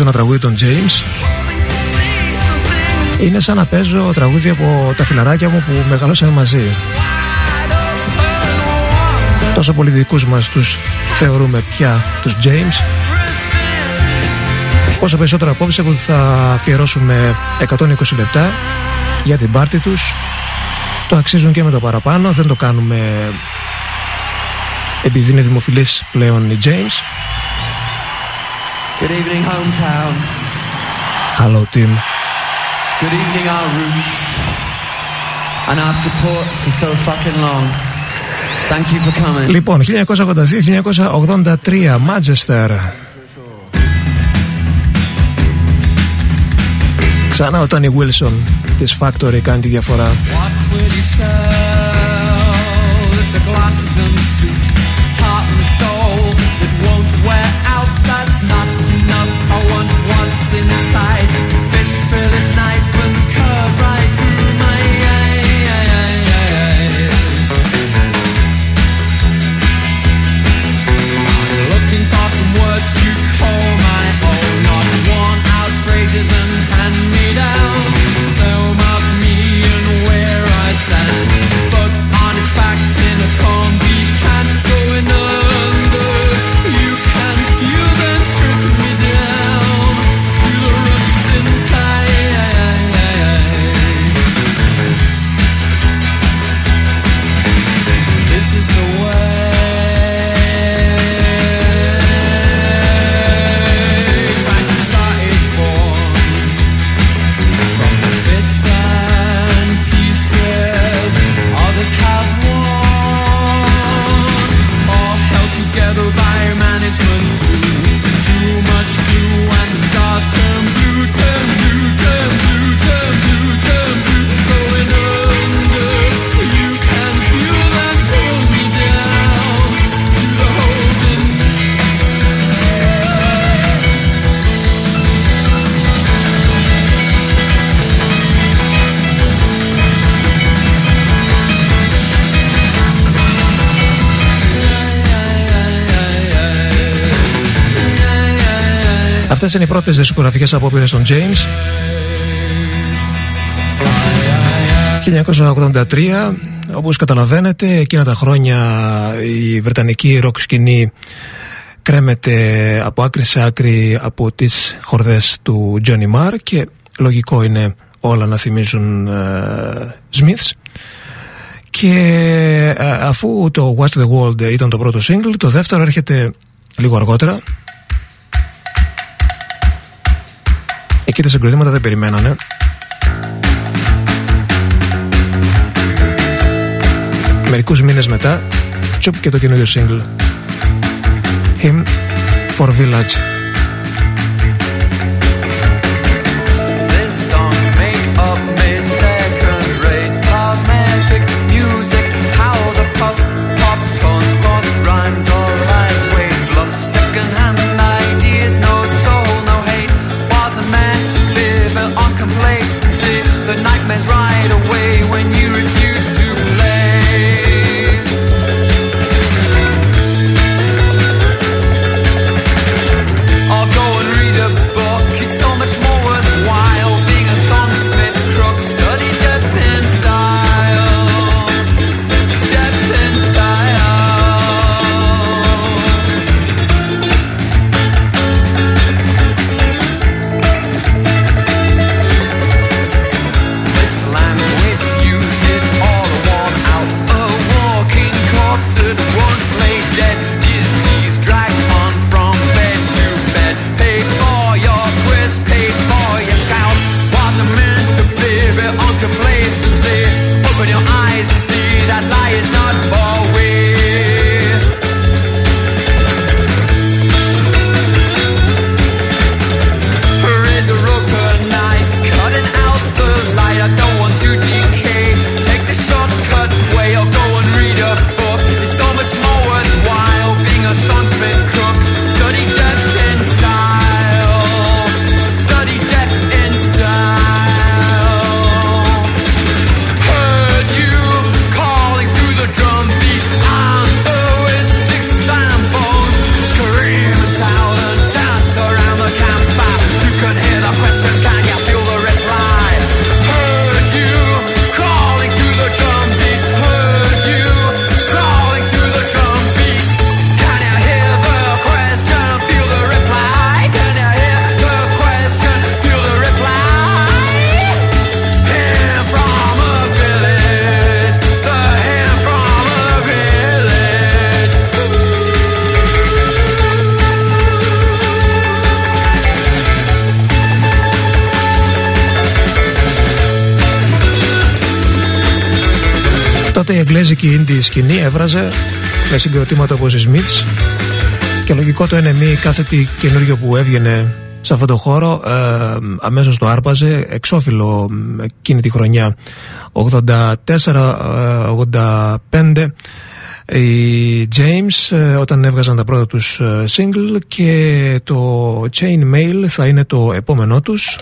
φορά που παίζω ένα τραγούδι των James. Είναι σαν να παίζω τραγούδια από τα φιλαράκια μου που μεγαλώσαμε μαζί. Τόσο πολύ δικούς μας τους θεωρούμε πια τους James. Όσο περισσότερο απόψε που θα αφιερώσουμε 120 λεπτά για την πάρτι τους το αξίζουν και με το παραπάνω δεν το κάνουμε επειδή είναι δημοφιλής πλέον οι James Good evening, hometown. Hello, team. Good evening, our roots. And our support for so fucking long. Thank you for coming. Λοιπόν, 1982-1983, Manchester. Ξανά ο Τόνι Wilson της Factory κάνει τη διαφορά. What will you sell? The glasses and suit, heart and soul that won't wear out. That's not enough. I want what's inside. Fish fill at night. Αυτές είναι οι πρώτες δισκογραφικές απόπειρες των James. 1983 όπως καταλαβαίνετε εκείνα τα χρόνια η βρετανική ροκ σκηνή κρέμεται από άκρη σε άκρη από τις χορδές του Johnny Marr και λογικό είναι όλα να θυμίζουν ε, Smiths. Και ε, αφού το Watch the World ήταν το πρώτο single το δεύτερο έρχεται λίγο αργότερα Εκεί τα συγκροτήματα δεν περιμένανε. Μερικούς μήνες μετά, τσουπ και το καινούριο single. Him for Village. Εγγλέζικη indie σκηνή έβραζε με συγκροτήματα όπως οι Smiths. Και λογικό το NME κάθε τι καινούριο που έβγαινε σε αυτόν τον χώρο ε, αμέσως το άρπαζε. Εξώφυλλο εκείνη τη χρονιά. 84-85 οι James ε, όταν έβγαζαν τα πρώτα τους ε, single και το Chain Mail θα είναι το επόμενό τους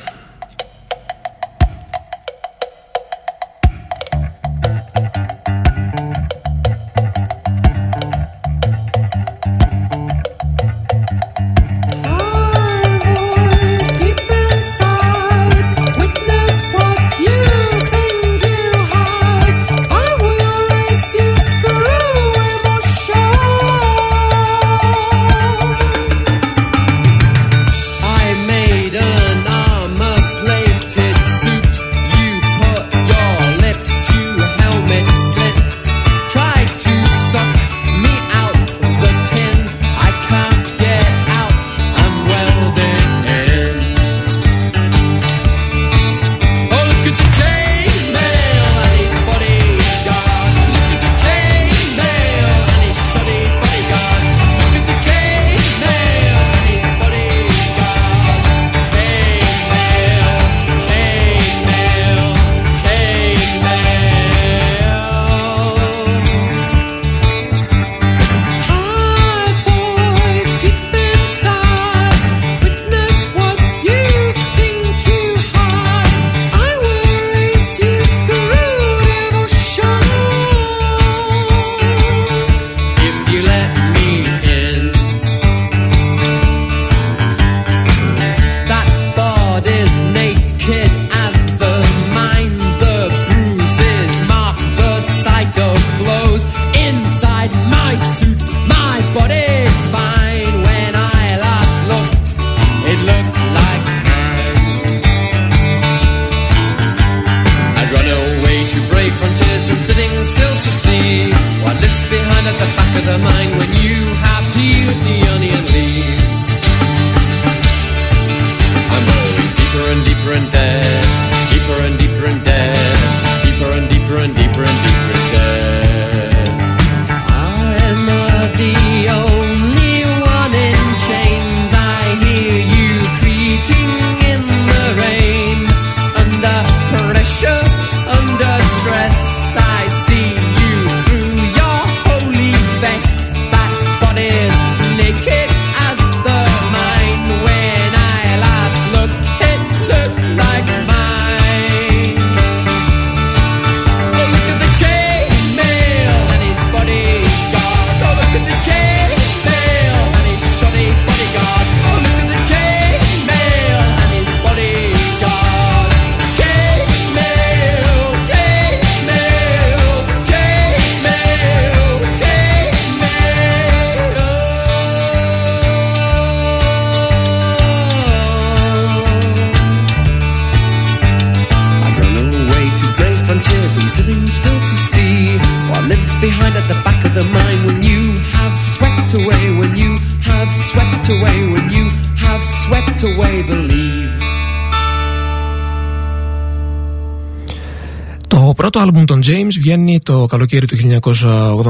πρώτο άλμπουμ των James βγαίνει το καλοκαίρι του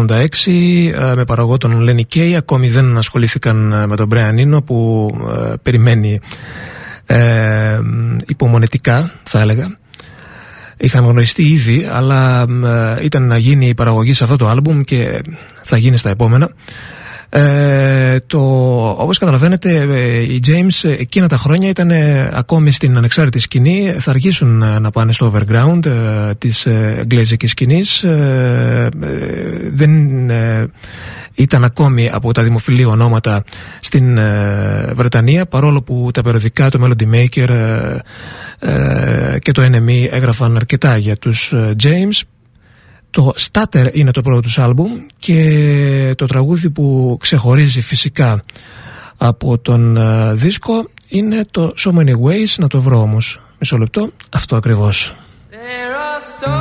1986 ε, με παραγωγό τον Lenny Kay. Ακόμη δεν ασχολήθηκαν ε, με τον Brian Eno που ε, περιμένει ε, υπομονετικά θα έλεγα. Είχαν γνωριστεί ήδη αλλά ήταν να γίνει η παραγωγή σε αυτό το άλμπουμ και θα γίνει στα επόμενα. Ε, το, όπως καταλαβαίνετε ε, οι James εκείνα τα χρόνια ήταν ε, ακόμη στην ανεξάρτητη σκηνή. Θα αργήσουν ε, να πάνε στο overground ε, της εγγλέζικης σκηνής. Δεν ήταν ακόμη από τα δημοφιλή ονόματα στην Βρετανία παρόλο που τα περιοδικά το Melody Maker και το NME έγραφαν αρκετά για τους James το Stutter είναι το πρώτο τους άλμπουμ και το τραγούδι που ξεχωρίζει φυσικά από τον uh, δίσκο είναι το So Many Ways, να το βρω όμως μισό λεπτό, αυτό ακριβώς. There are so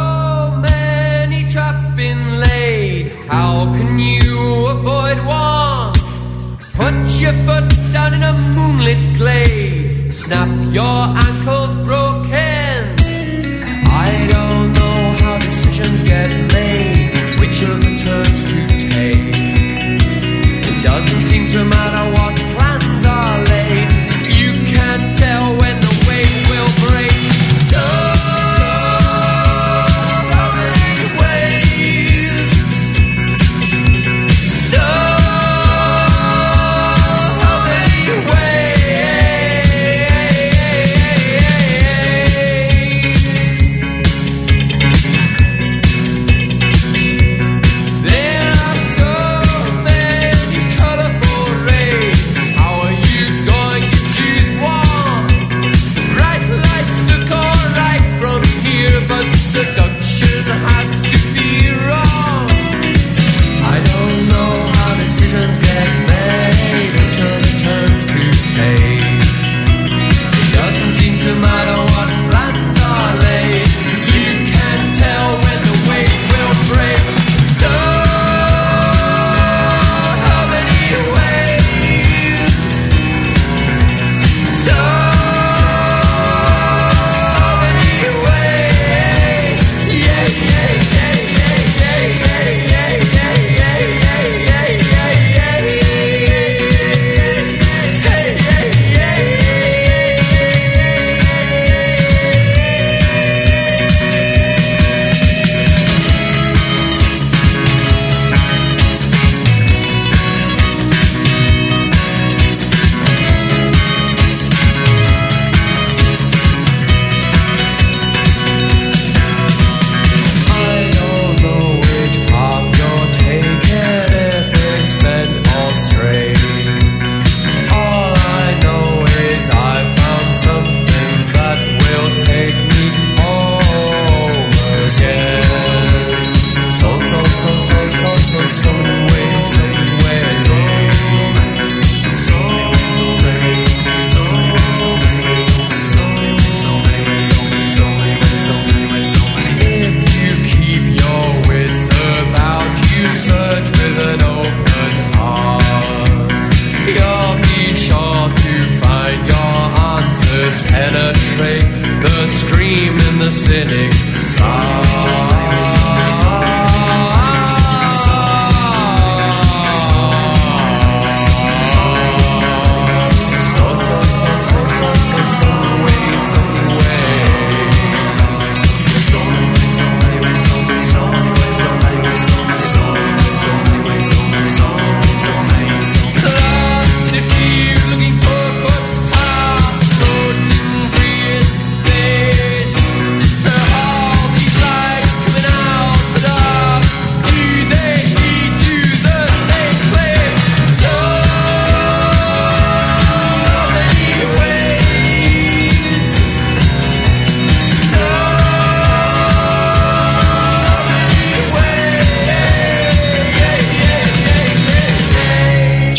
many traps been laid How can you avoid one? Put your foot down in a moonlit glade Snap your ankles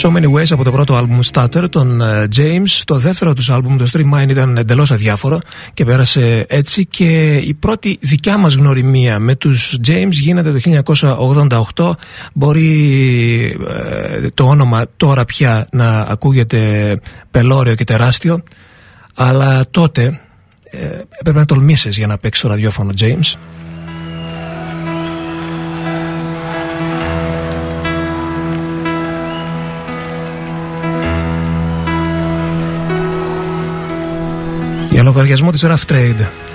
So Many Ways από το πρώτο άλμπουμ Stutter, τον ε, James. Το δεύτερο τους άλμπουμ, το Stream Mine, ήταν εντελώς αδιάφορο και πέρασε έτσι και η πρώτη δικιά μας γνωριμία με τους James γίνεται το 1988. Μπορεί ε, το όνομα τώρα πια να ακούγεται πελώριο και τεράστιο, αλλά τότε ε, έπρεπε να τολμήσεις για να παίξει το ραδιόφωνο James. λογαριασμό της Rough Trade.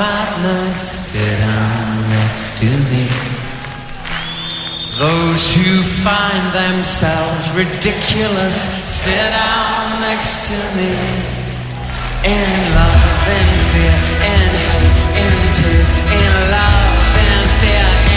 Madness sit down next to me. Those who find themselves ridiculous sit down next to me. In love and fear, in hate and tears, in love and fear,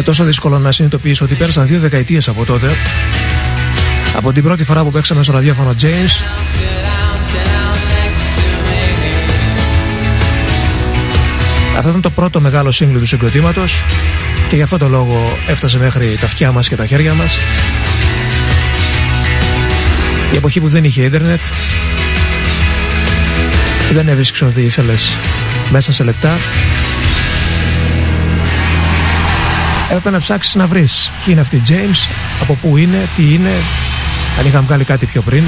είναι τόσο δύσκολο να συνειδητοποιήσω ότι πέρασαν δύο δεκαετίες από τότε. Από την πρώτη φορά που παίξαμε στο ραδιόφωνο James Αυτό ήταν το πρώτο μεγάλο σύγκλι του συγκροτήματος και γι' αυτό το λόγο έφτασε μέχρι τα αυτιά μας και τα χέρια μας. Η εποχή που δεν είχε ίντερνετ, δεν έβρισκες ό,τι ήθελες μέσα σε λεπτά. Έπρεπε να ψάξεις να βρεις ποιοι είναι αυτοί οι James, από πού είναι, τι είναι, αν είχαν βγάλει κάτι πιο πριν.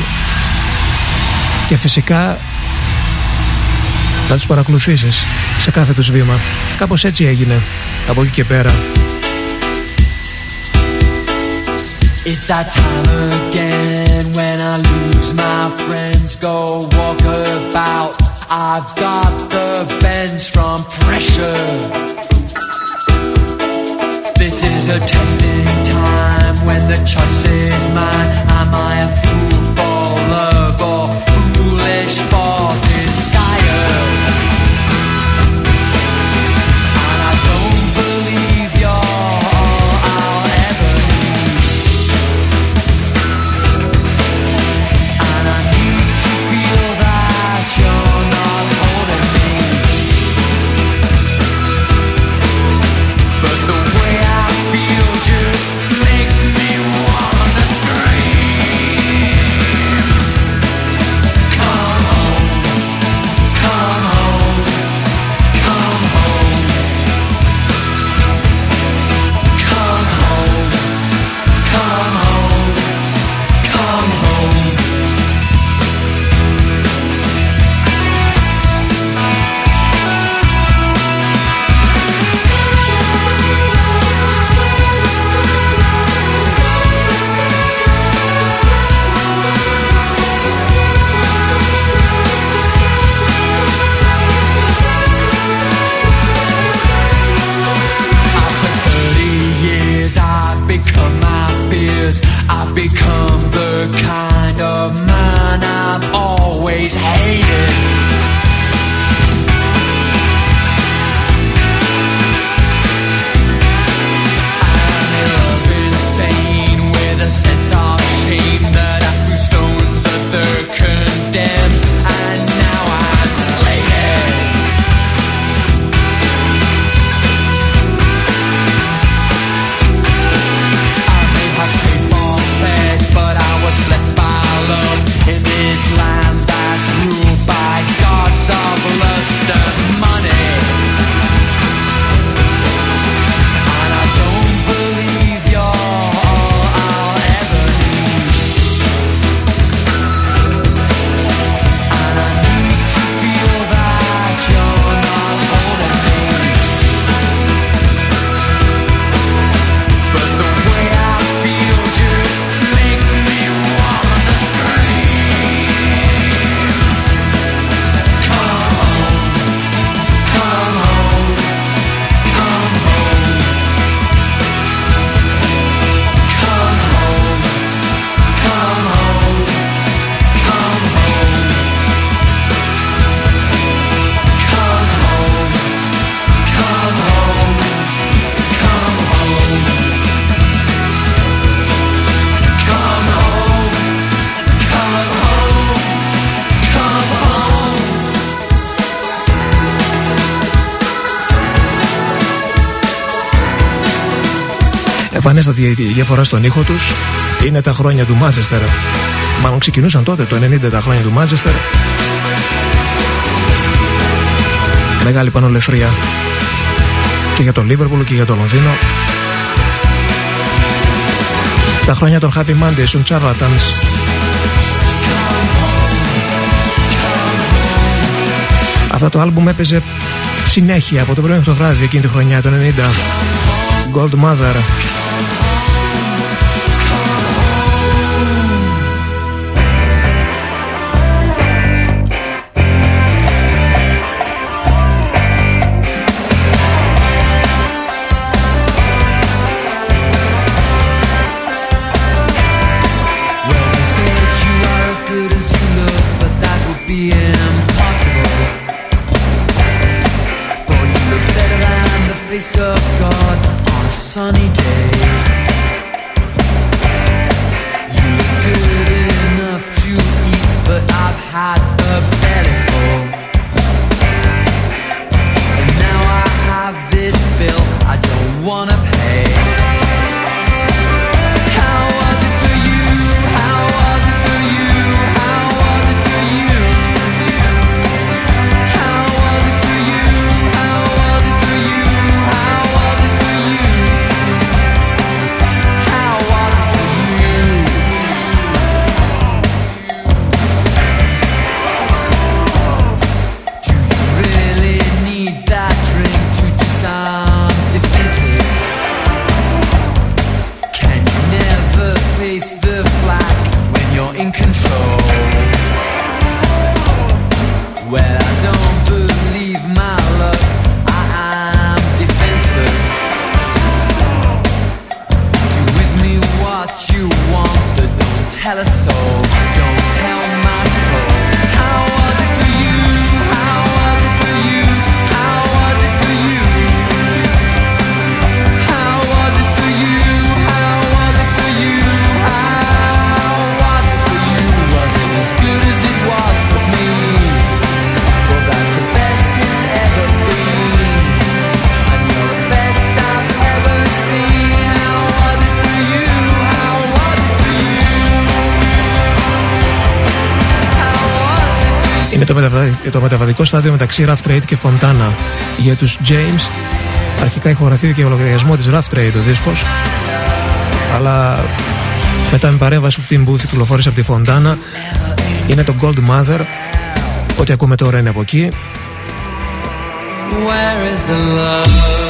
Και φυσικά να τους παρακολουθήσεις σε κάθε τους βήμα. Κάπως έτσι έγινε από εκεί και πέρα. It's that time again when I lose my friends, go walk about. I've got the bends from pressure. A testing time when the choice is mine. Am I a διαφορά στον ήχο τους είναι τα χρόνια του Μάντσεστερ. Μάλλον ξεκινούσαν τότε το 90 τα χρόνια του Μάντσεστερ. Μεγάλη πανολεθρία και για το Λίβερπουλ και για το Λονδίνο. Τα χρόνια των Happy Mondays, των Charlatans. Αυτό το άλμπουμ έπαιζε συνέχεια από το πρωί μέχρι το βράδυ εκείνη τη χρονιά, το 90. Gold Mother. Το μεταβατικό στάδιο μεταξύ Rough Trade και Fontana για τους James. Αρχικά ηχογραφήθηκε για λογαριασμό της Rough Trade ο δίσκος αλλά μετά με παρέμβαση που την Booth κυκλοφόρησε από τη Fontana. Είναι το Gold Mother. Ό,τι ακούμε τώρα είναι από εκεί. Where is the love?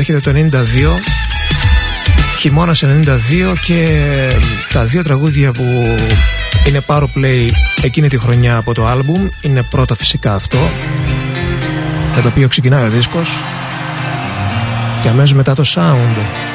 Έρχεται το 92 χειμώνα 92 και τα δύο τραγούδια που είναι Power Play εκείνη τη χρονιά από το άλμπουμ είναι πρώτα φυσικά αυτό με το οποίο ξεκινάει ο δίσκος και αμέσως μετά το sound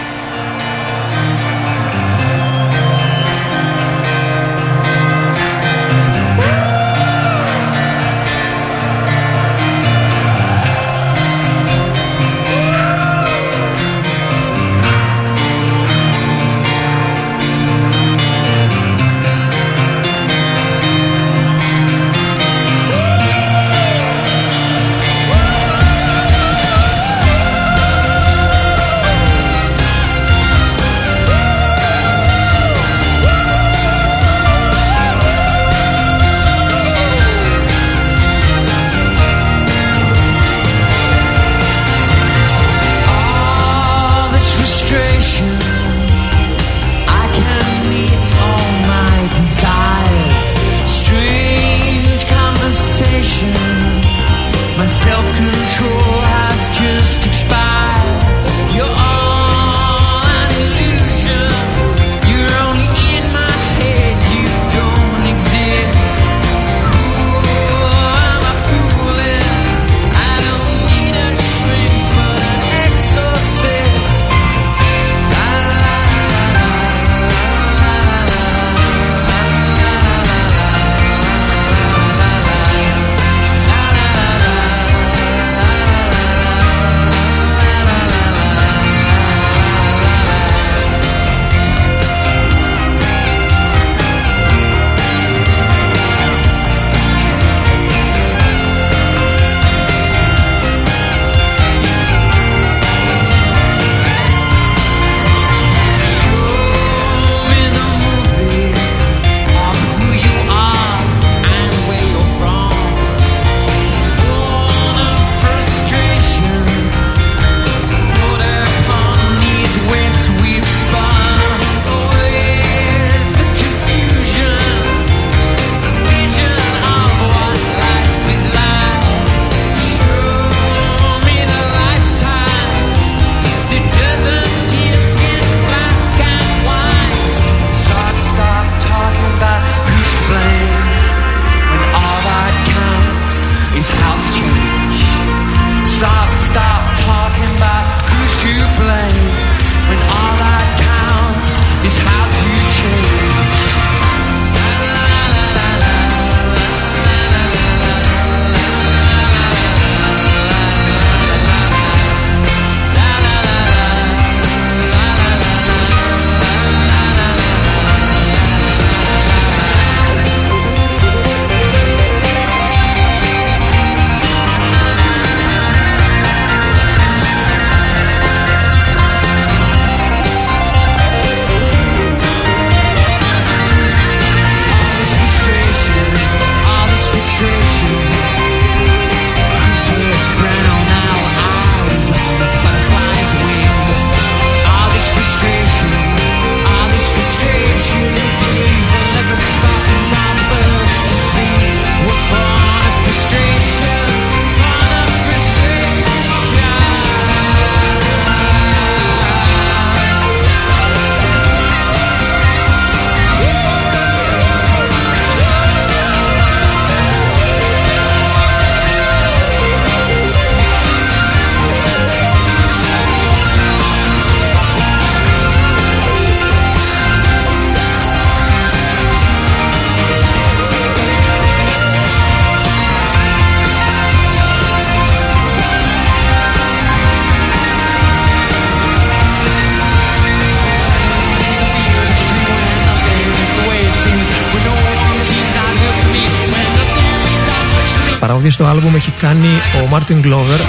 στο άλμπουμ έχει κάνει ο Μάρτιν Glover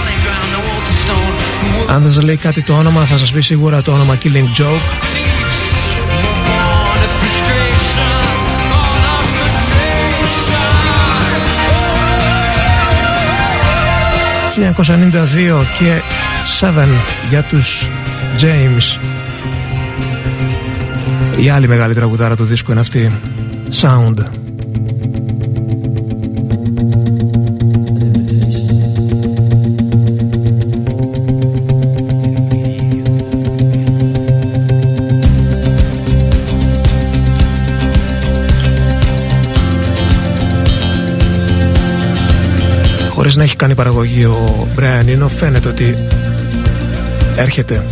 Αν δεν σας λέει κάτι το όνομα θα σας πει σίγουρα το όνομα Killing Joke. ...1992 και 7 για τους James. Η άλλη μεγάλη τραγουδάρα του δίσκου είναι αυτή Sound χωρίς να έχει κάνει παραγωγή ο Brian Eno φαίνεται ότι έρχεται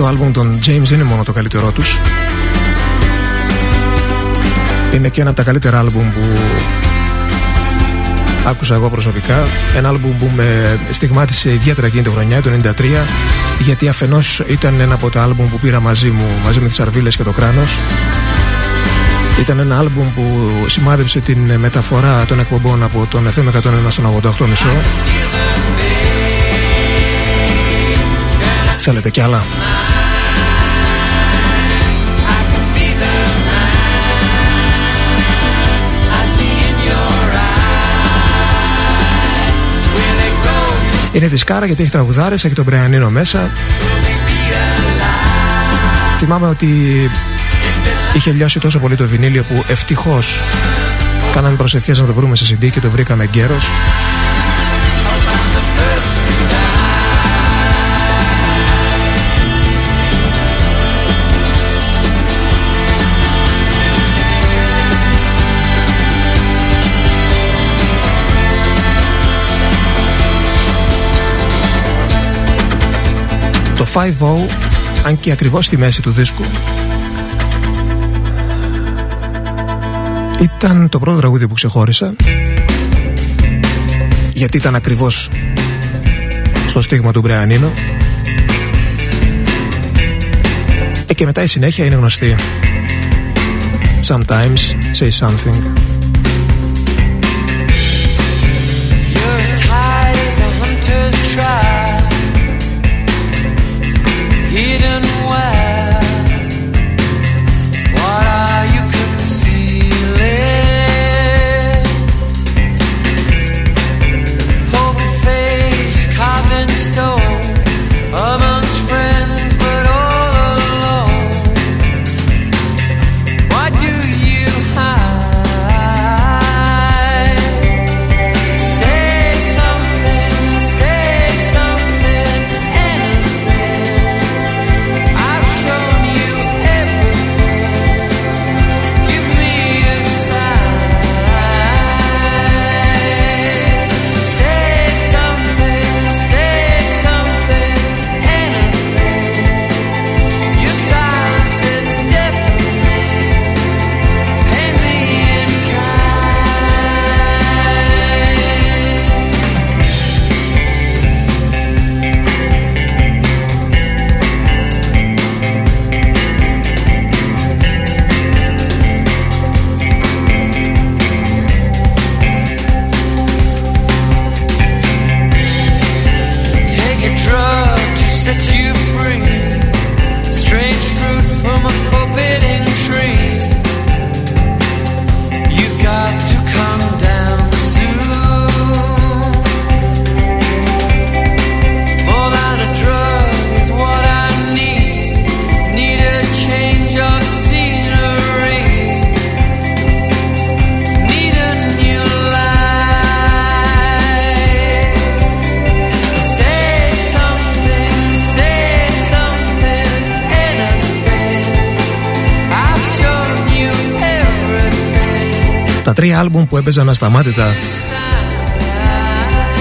Αυτό το άλμπουμ των James δεν είναι μόνο το καλύτερό τους Είναι και ένα από τα καλύτερα άλμπουμ που άκουσα εγώ προσωπικά Ένα άλμπουμ που με στιγμάτισε ιδιαίτερα εκείνη τη χρονιά, το 93 Γιατί αφενός ήταν ένα από τα άλμπουμ που πήρα μαζί μου, μαζί με τις Αρβίλες και το Κράνος ήταν ένα άλμπουμ που σημάδεψε την μεταφορά των εκπομπών από τον FM 101 στον 88 μισό. Θέλετε κι άλλα; Είναι δισκάρα γιατί έχει τραγουδάρες, έχει τον Μπρεανίνο μέσα. Θυμάμαι ότι είχε λιώσει τόσο πολύ το βινίλιο που ευτυχώς κάναμε προσευχές να το βρούμε σε CD και το βρήκαμε γκέρος. Το 5-0, αν και ακριβώς στη μέση του δίσκου, ήταν το πρώτο τραγούδι που ξεχώρισα γιατί ήταν ακριβώς στο στίγμα του Μπρεανίνο ε, και μετά η συνέχεια είναι γνωστή. Sometimes say something που έπαιζαν ασταμάτητα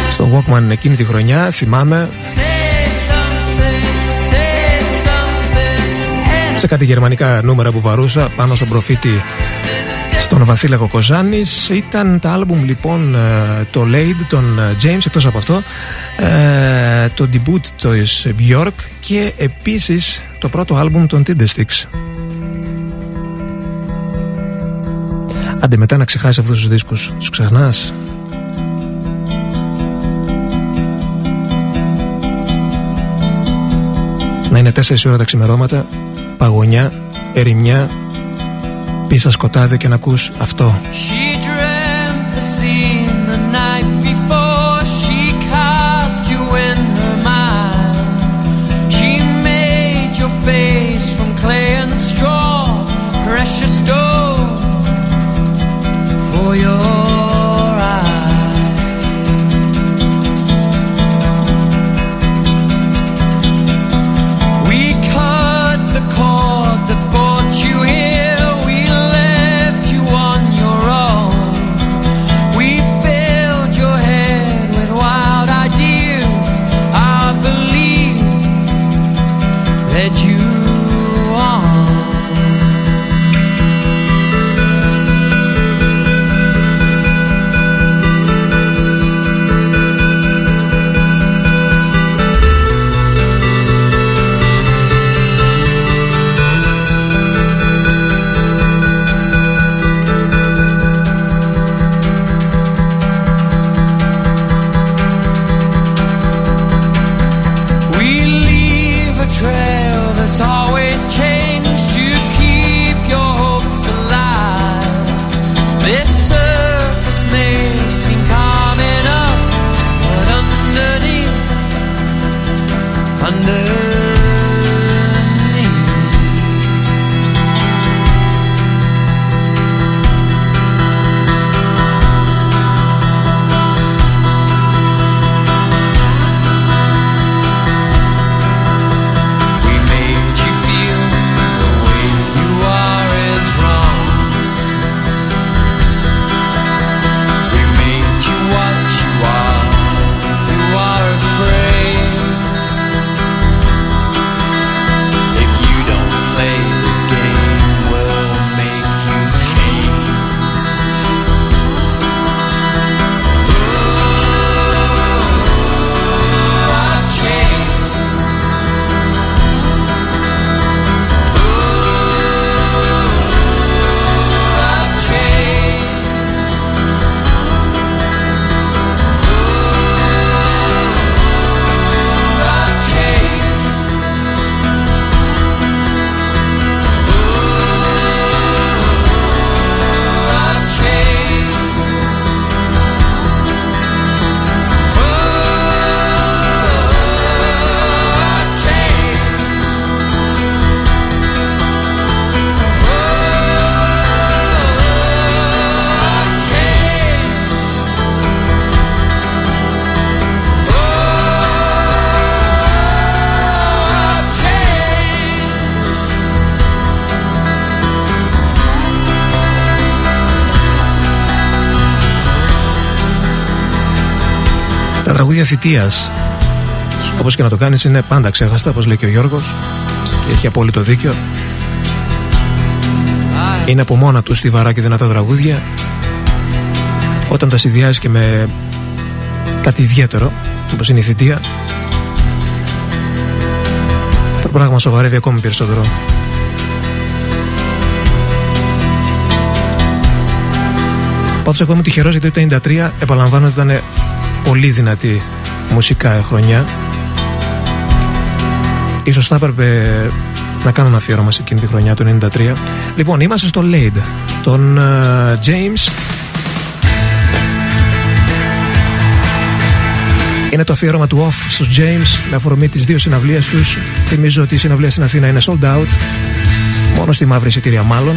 στο Walkman εκείνη τη χρονιά θυμάμαι. Σε κάτι γερμανικά νούμερα που βαρούσα πάνω στον προφήτη στον Βασίλα Κοκοζάνης ήταν τα άλμπουμ λοιπόν ε, το Lade των ε, James εκτός από αυτό ε, το debut της Björk και επίσης το πρώτο άλμπουμ των Tindersticks Άντε μετά να ξεχάσεις αυτούς τους δίσκους. Τους ξεχνάς. Να είναι 4 ώρα τα ξημερώματα. Παγωνιά, ερημιά. Πίσα σκοτάδι και να ακούς αυτό. Face from clay and straw, precious stones 所有。Τραγούδια θητείας. Όπως και να το κάνεις, είναι πάντα ξέχαστα, όπως λέει και ο Γιώργος. Και έχει απόλυτο δίκιο. Είναι από μόνα του στιβαρά και δυνατά τραγούδια. Όταν τα συνδυάζει και με κάτι ιδιαίτερο, όπως είναι η θητεία, το πράγμα σοβαρεύει ακόμη περισσότερο. Πάντως, εγώ είμαι τυχερός γιατί το 1993 επαναλαμβάνω ότι ήταν πολύ δυνατή μουσικά χρονιά. Ίσως θα έπρεπε να κάνω ένα αφιέρωμα σε εκείνη τη χρονιά του 93 Λοιπόν είμαστε στο Lade Τον uh, James. Είναι το αφιέρωμα του Off στους James με αφορμή τις δύο συναυλίες τους. Θυμίζω ότι η συναυλία στην Αθήνα είναι sold out. Μόνο στη μαύρη εισιτήρια μάλλον.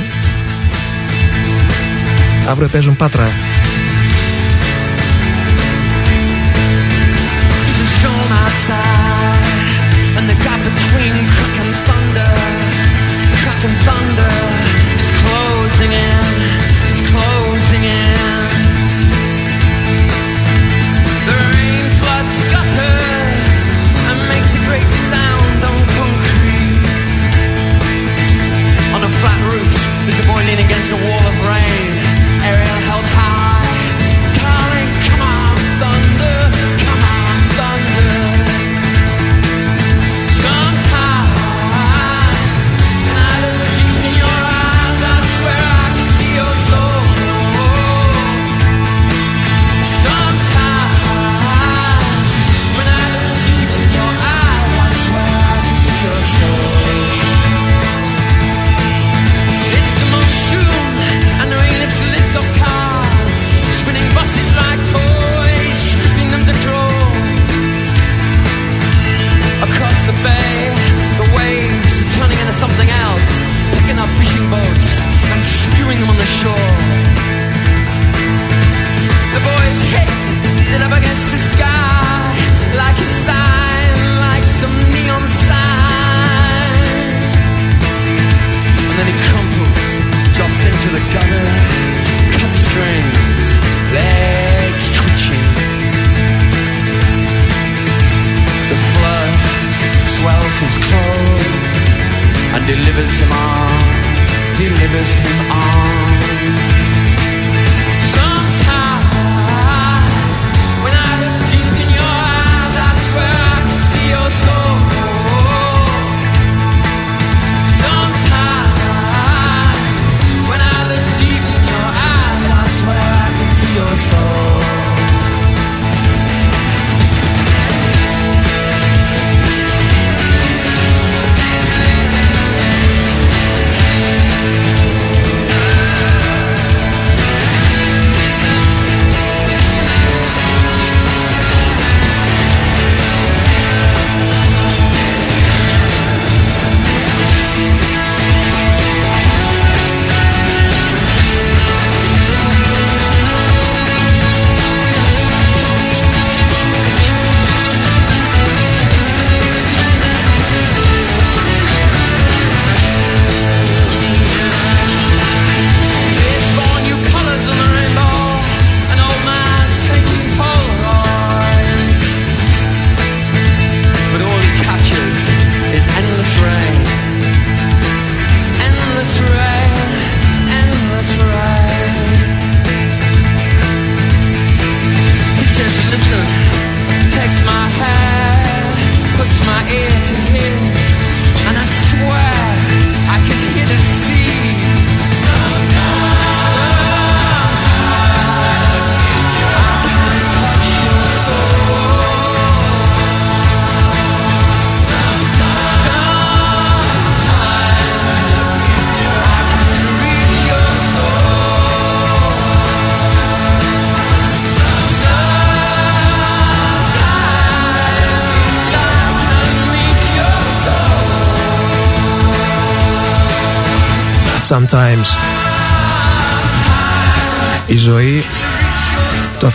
Αύριο παίζουν Πάτρα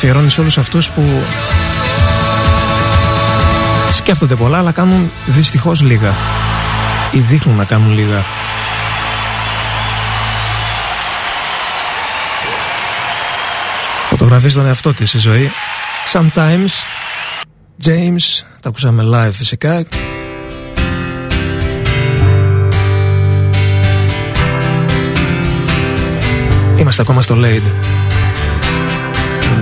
αφιερώνεις σε όλους αυτούς που σκέφτονται πολλά αλλά κάνουν δυστυχώς λίγα ή δείχνουν να κάνουν λίγα. Φωτογραφίζονται τον εαυτό της η ζωή. Sometimes, James, τα ακούσαμε live φυσικά. Είμαστε ακόμα στο Lade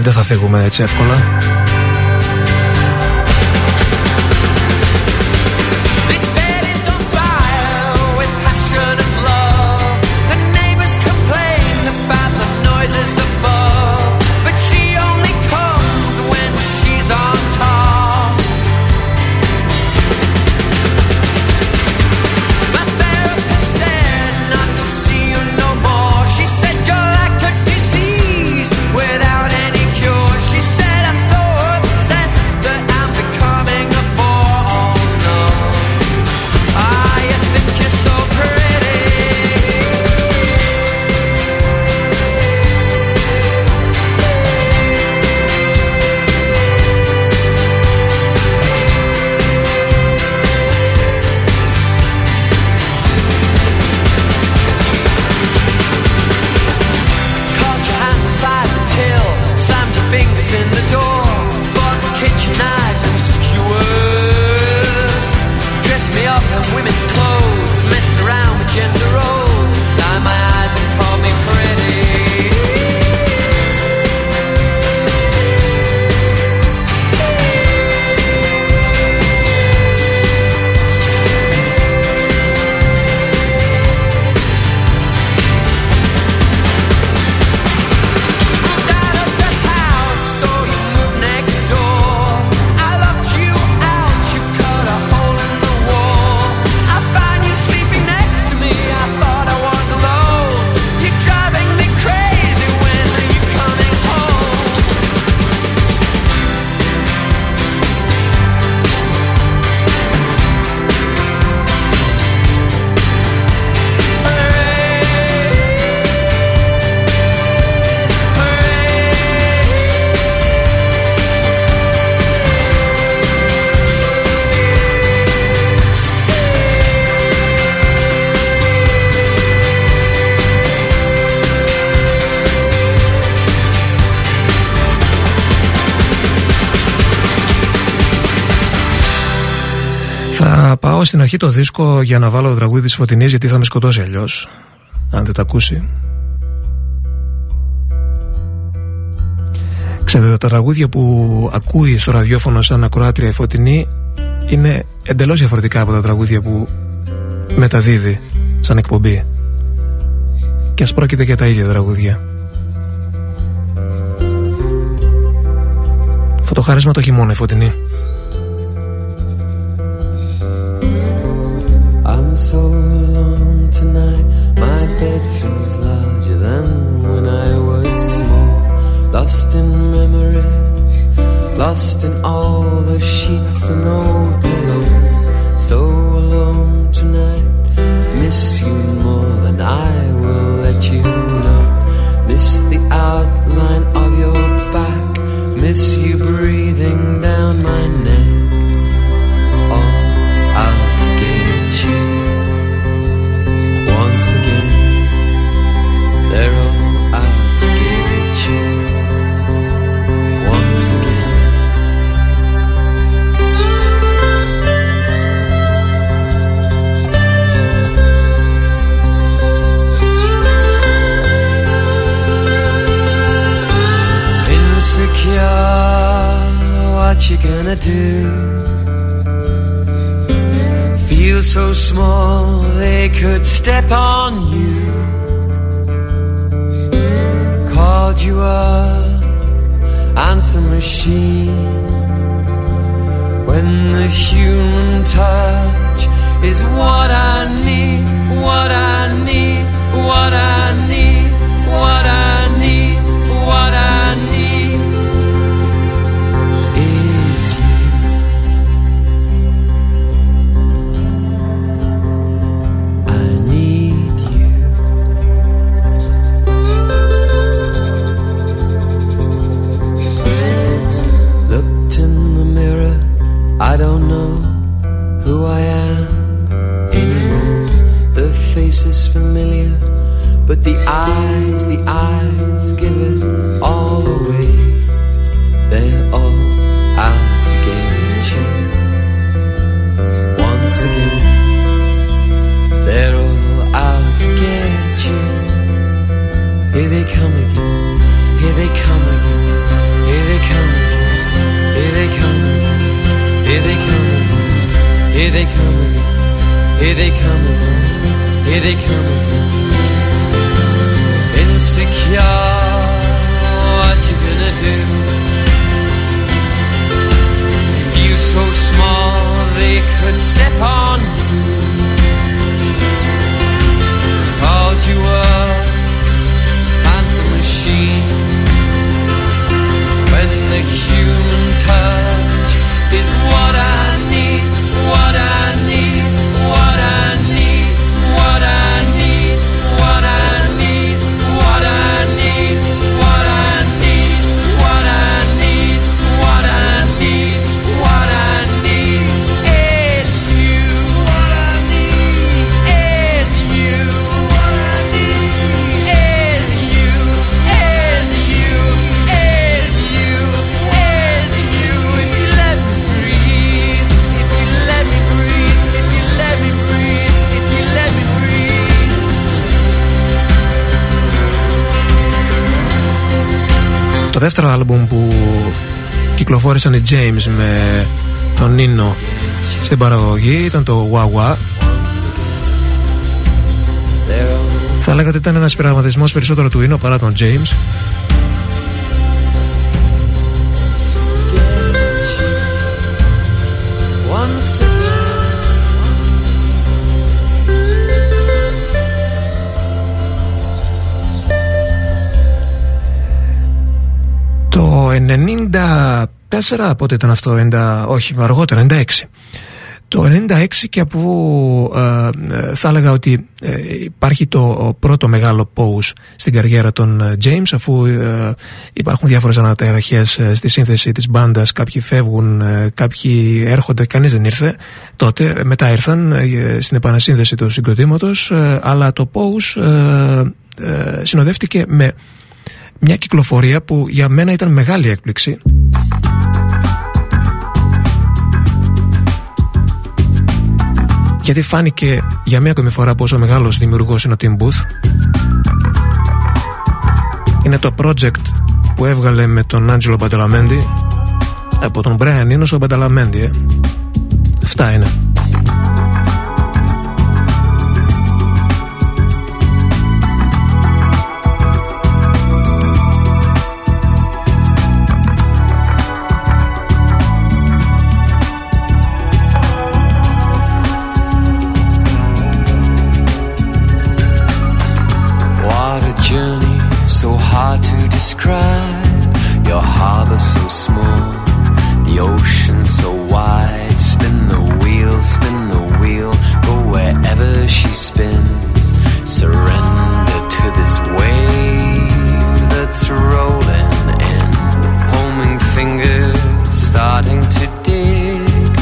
δεν θα φύγουμε έτσι εύκολα. Θα πάω στην αρχή το δίσκο για να βάλω το τραγούδι της Φωτεινής γιατί θα με σκοτώσει αλλιώς. αν δεν τα ακούσει. Ξέρετε, τα τραγούδια που ακούει στο ραδιόφωνο σαν ακροάτρια η Φωτεινή είναι εντελώς διαφορετικά από τα τραγούδια που μεταδίδει σαν εκπομπή. Και ας πρόκειται για τα ίδια τραγούδια. Φωτοχάρισμα το χειμώνα η Φωτεινή. Lost in all the sheets and old pillows. So alone tonight. Miss you more than I will let you know. Miss the outline of your back. Miss you breathing what you gonna do? Feel so small they could step on you. Called you up, answer machine. When the human touch is what I need, what I need, what I need, what I need, but the eyes, the eyes άλμπουμ που κυκλοφόρησαν οι James με τον Νίνο στην παραγωγή ήταν το Wah Wah. Θα έλεγα ότι ήταν ένας πειραματισμός περισσότερο του Ίνο παρά τον James. 94, πότε ήταν αυτό, 90, όχι αργότερα, 96. Το 96 και από ε, ε, θα έλεγα ότι ε, υπάρχει το πρώτο μεγάλο pause στην καριέρα των ε, James αφού ε, υπάρχουν διάφορες αναταραχές ε, στη σύνθεση της μπάντας κάποιοι φεύγουν, ε, κάποιοι έρχονται κανείς δεν ήρθε τότε μετά ήρθαν ε, στην επανασύνδεση του συγκροτήματος ε, αλλά το pause ε, ε, συνοδεύτηκε με μια κυκλοφορία που για μένα ήταν μεγάλη έκπληξη. Γιατί φάνηκε για μία ακόμη φορά πόσο μεγάλος δημιουργός είναι ο Tim Booth. Είναι το project που έβγαλε με τον Άντζελο Μπανταλαμέντι από τον Brian Eno στο Μπανταλαμέντι ε. αυτά είναι describe your harbor so small, the ocean so wide. Spin the wheel, spin the wheel, go wherever she spins. Surrender to this wave that's rolling in. Homing fingers starting to dig,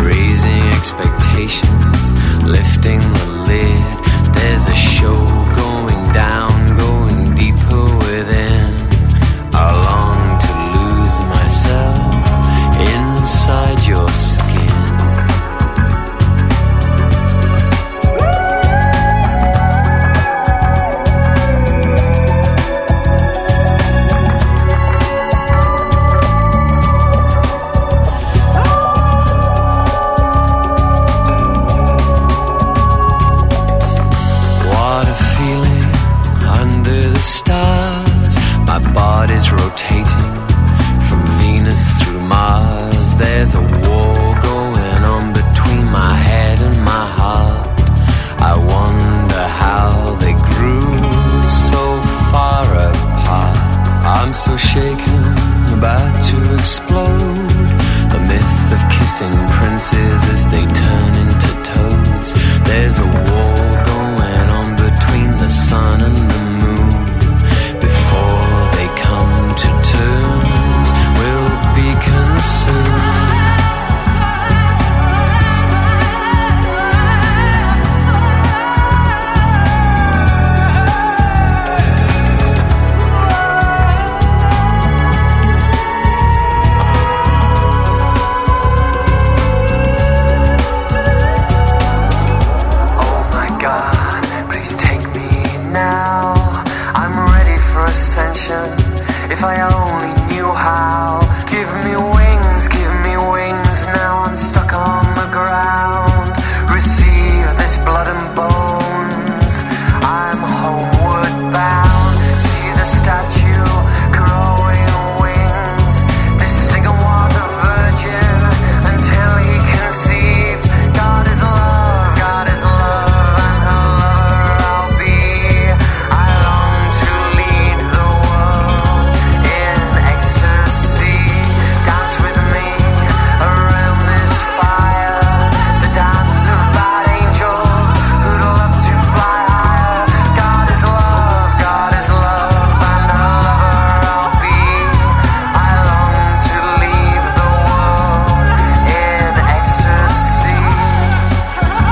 raising expectations, lifting the lid. There's a show